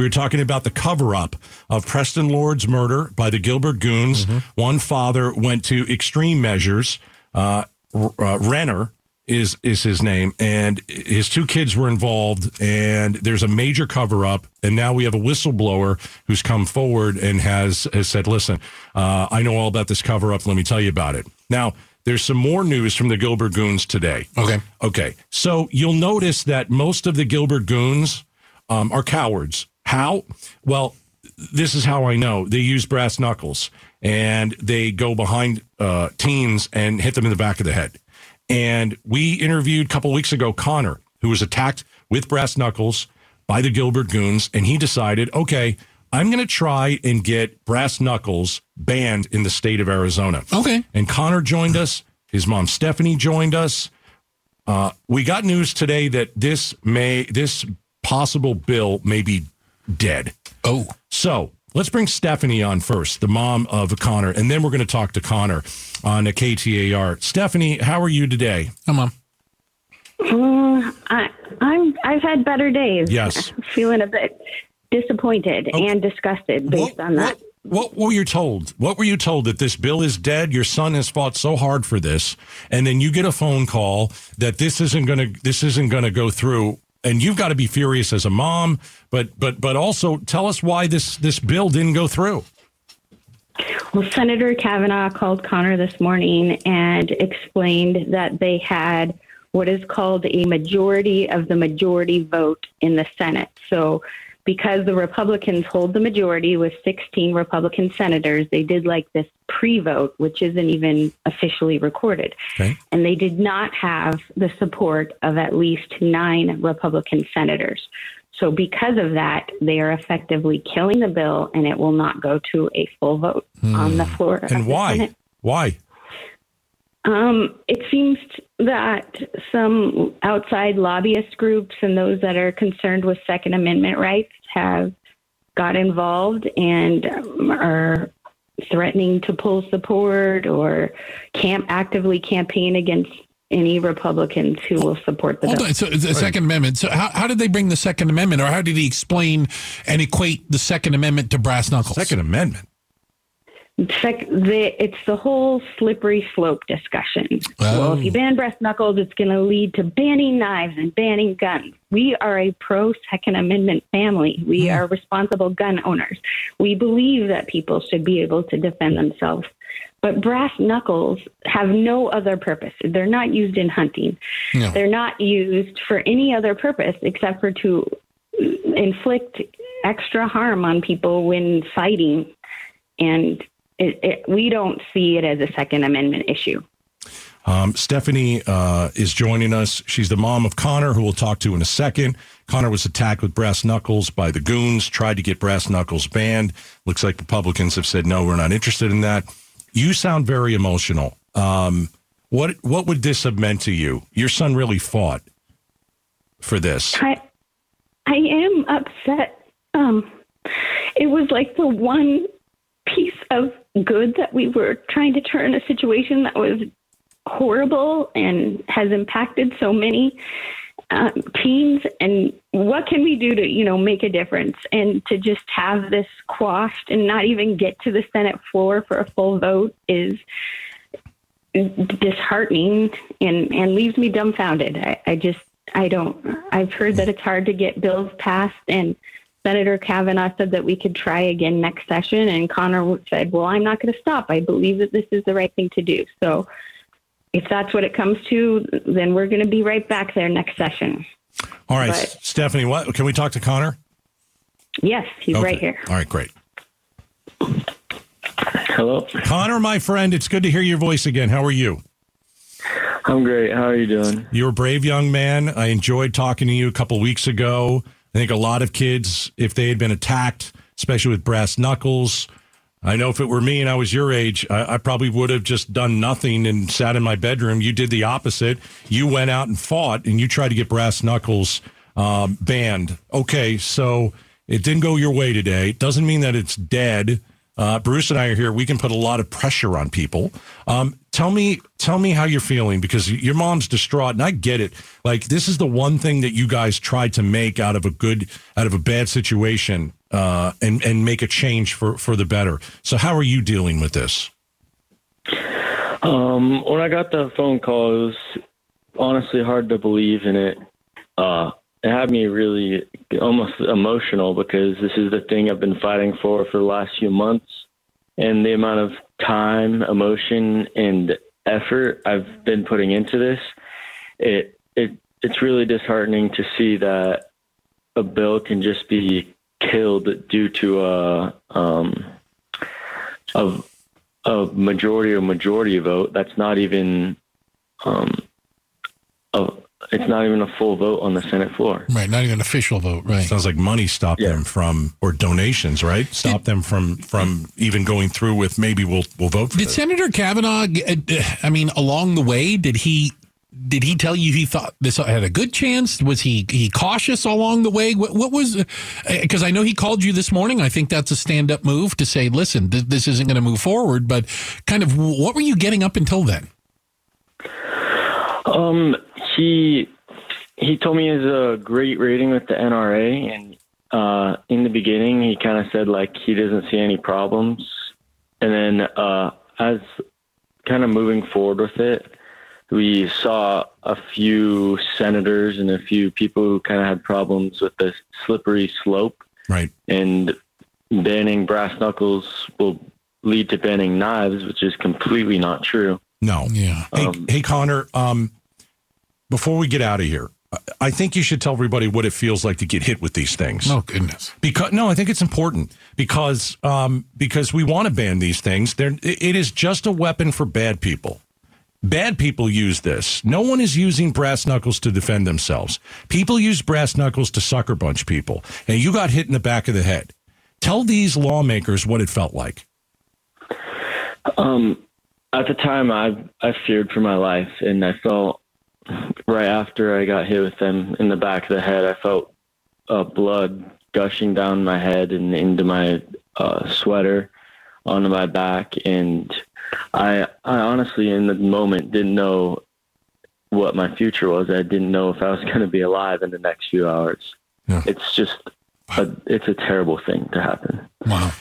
We were talking about the cover up of Preston Lord's murder by the Gilbert Goons. One father went to extreme measures. Uh, uh, Renner is is his name, and his two kids were involved. And there's a major cover up, and now we have a whistleblower who's come forward and has has said, "Listen, uh, I know all about this cover up. Let me tell you about it." Now, there's some more news from the Gilbert Goons today. Okay. Okay. So you'll notice that most of the Gilbert Goons um, are cowards. How? Well, this is how I know. They use brass knuckles and they go behind uh, teens and hit them in the back of the head. And we interviewed a couple weeks ago Connor, who was attacked with brass knuckles by the Gilbert Goons, and he decided, okay, I'm going to try and get brass knuckles banned in the state of Arizona. Okay. And Connor joined us. His mom Stephanie joined us. Uh, we got news today that this may this possible bill may be dead. Oh. So let's bring Stephanie on first, the mom of Connor, and then we're going to talk to Connor on a KTAR. Stephanie, how are you today? Come on. Mm, I, I'm. I've had better days. Yes. feeling a bit disappointed and disgusted based What, on that. what, what were you told? What were you told that this bill is dead? Your son has fought so hard for this, and then you get a phone call that this isn't going to this isn't going to go through, and you've got to be furious as a mom. But but but also tell us why this this bill didn't go through. Well, Senator Kavanagh called Connor this morning and explained that they had what is called a majority of the majority vote in the Senate. So, because the Republicans hold the majority with 16 Republican senators, they did like this pre vote, which isn't even officially recorded. Okay. And they did not have the support of at least nine Republican senators. So, because of that, they are effectively killing the bill and it will not go to a full vote on the hmm. floor. And why? Why? Um, it seems that some outside lobbyist groups and those that are concerned with Second Amendment rights have got involved and um, are threatening to pull support or camp actively campaign against any Republicans who will support the Hold bill. on. So the Second Amendment. So how, how did they bring the Second Amendment, or how did he explain and equate the Second Amendment to brass knuckles? Second Amendment. Sec- the, it's the whole slippery slope discussion. Well, if you ban brass knuckles, it's going to lead to banning knives and banning guns. We are a pro Second Amendment family. We hmm. are responsible gun owners. We believe that people should be able to defend themselves. But brass knuckles have no other purpose. They're not used in hunting. No. They're not used for any other purpose except for to inflict extra harm on people when fighting. And it, it, we don't see it as a Second Amendment issue. Um, Stephanie uh, is joining us. She's the mom of Connor, who we'll talk to in a second. Connor was attacked with brass knuckles by the goons, tried to get brass knuckles banned. Looks like Republicans have said, no, we're not interested in that. You sound very emotional. Um, what what would this have meant to you? Your son really fought for this. I, I am upset. Um, it was like the one of good that we were trying to turn a situation that was horrible and has impacted so many um, teens. And what can we do to, you know, make a difference and to just have this quashed and not even get to the Senate floor for a full vote is disheartening and, and leaves me dumbfounded. I, I just, I don't, I've heard that it's hard to get bills passed and Senator Kavanagh said that we could try again next session. And Connor said, well, I'm not going to stop. I believe that this is the right thing to do. So if that's what it comes to, then we're going to be right back there next session. All right, But- Stephanie, what can we talk to Connor? Yes, he's Okay. right here. All right, great. Hello. Connor, my friend, it's good to hear your voice again. How are you? I'm great. How are you doing? You're a brave young man. I enjoyed talking to you a couple weeks ago. I think a lot of kids, if they had been attacked, especially with brass knuckles, I know if it were me and I was your age, I, I probably would have just done nothing and sat in my bedroom. You did the opposite. You went out and fought and you tried to get brass knuckles um, banned. Okay, so it didn't go your way today. It doesn't mean that it's dead. Uh, Bruce and I are here. We can put a lot of pressure on people. Um, tell me tell me how you're feeling because your mom's distraught and I get it. Like this is the one thing that you guys tried to make out of a good out of a bad situation uh, and and make a change for for the better. So how are you dealing with this? Um, when I got the phone call, it was honestly hard to believe in it. Uh, it had me really almost emotional because this is the thing I've been fighting for for the last few months, and the amount of time, emotion, and effort I've been putting into this. It it it's really disheartening to see that a bill can just be killed due to a um, a, a majority or majority vote. That's not even um, a, it's not even a full vote on the Senate floor. Right, not even an official vote. Right. Sounds like money stopped Yeah. them from or donations, right? Stop them from from even going through with maybe we'll we'll vote for it. Did this. Senator Kavanagh? uh, uh, I mean, along the way, did he? Did he tell you he thought this had a good chance? Was he he cautious along the way? What, what was? Because I know he called you this morning. I think that's a stand up move to say, listen, this, this isn't going to move forward. But kind of, what were you getting up until then? Um, he he told me he has a great rating with the NRA, and uh, in the beginning, he kind of said like he doesn't see any problems, and then uh, as kind of moving forward with it, we saw a few senators and a few people who kind of had problems with the slippery slope, Right. and banning brass knuckles will lead to banning knives, which is completely not true. No. Yeah. Hey, Um, hey Connor, um, before we get out of here, I- I think you should tell everybody what it feels like to get hit with these things. Oh goodness. Because no, I think it's important because um, because we want to ban these things. They're, it it is just a weapon for bad people. Bad people use this. No one is using brass knuckles to defend themselves. People use brass knuckles to sucker bunch people, and you got hit in the back of the head. Tell these lawmakers what it felt like. Um, at the time, I I feared for my life, and I felt right after I got hit with them in the back of the head, I felt uh, blood gushing down my head and into my uh, sweater onto my back, and I I honestly in the moment didn't know what my future was. I didn't know if I was going to be alive in the next few hours. Yeah. It's just a, it's a terrible thing to happen. Wow.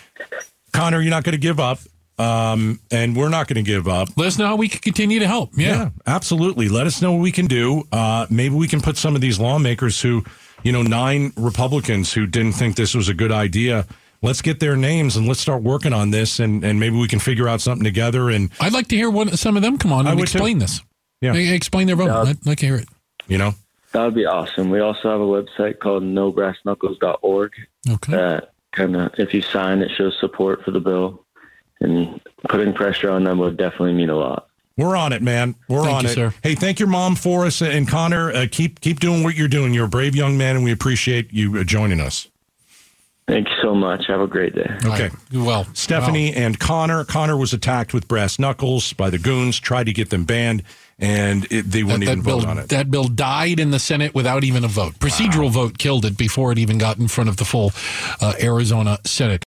Connor, you're not going to give up, um, and we're not going to give up. Let us know how we can continue to help. Yeah. absolutely. Let us know what we can do. Uh, maybe we can put some of these lawmakers who, you know, nine Republicans who didn't think this was a good idea. Let's get their names and let's start working on this, and, and maybe we can figure out something together. And I'd like to hear one, some of them come on I and would too. explain this. Yeah. They Explain their vote. Yeah. I'd like to hear it. you know, That would be awesome. We also have a website called nobrassknuckles.org Okay. that kind of, if you sign, it shows support for the bill. And putting pressure on them would definitely mean a lot. we're on it, man. We're Thank on you, it. sir. Hey, thank your mom for us, and Connor, uh, keep keep doing what you're doing. You're a brave young man, and we appreciate you uh, joining us. Thank you so much. Have a great day. Okay. Well, Stephanie and Connor. Connor was attacked with brass knuckles by the goons, tried to get them banned, and it, they That, wouldn't that even bill, vote on it. that bill died in the Senate without even a vote. Procedural vote killed it before it even got in front of the full uh, Arizona Senate.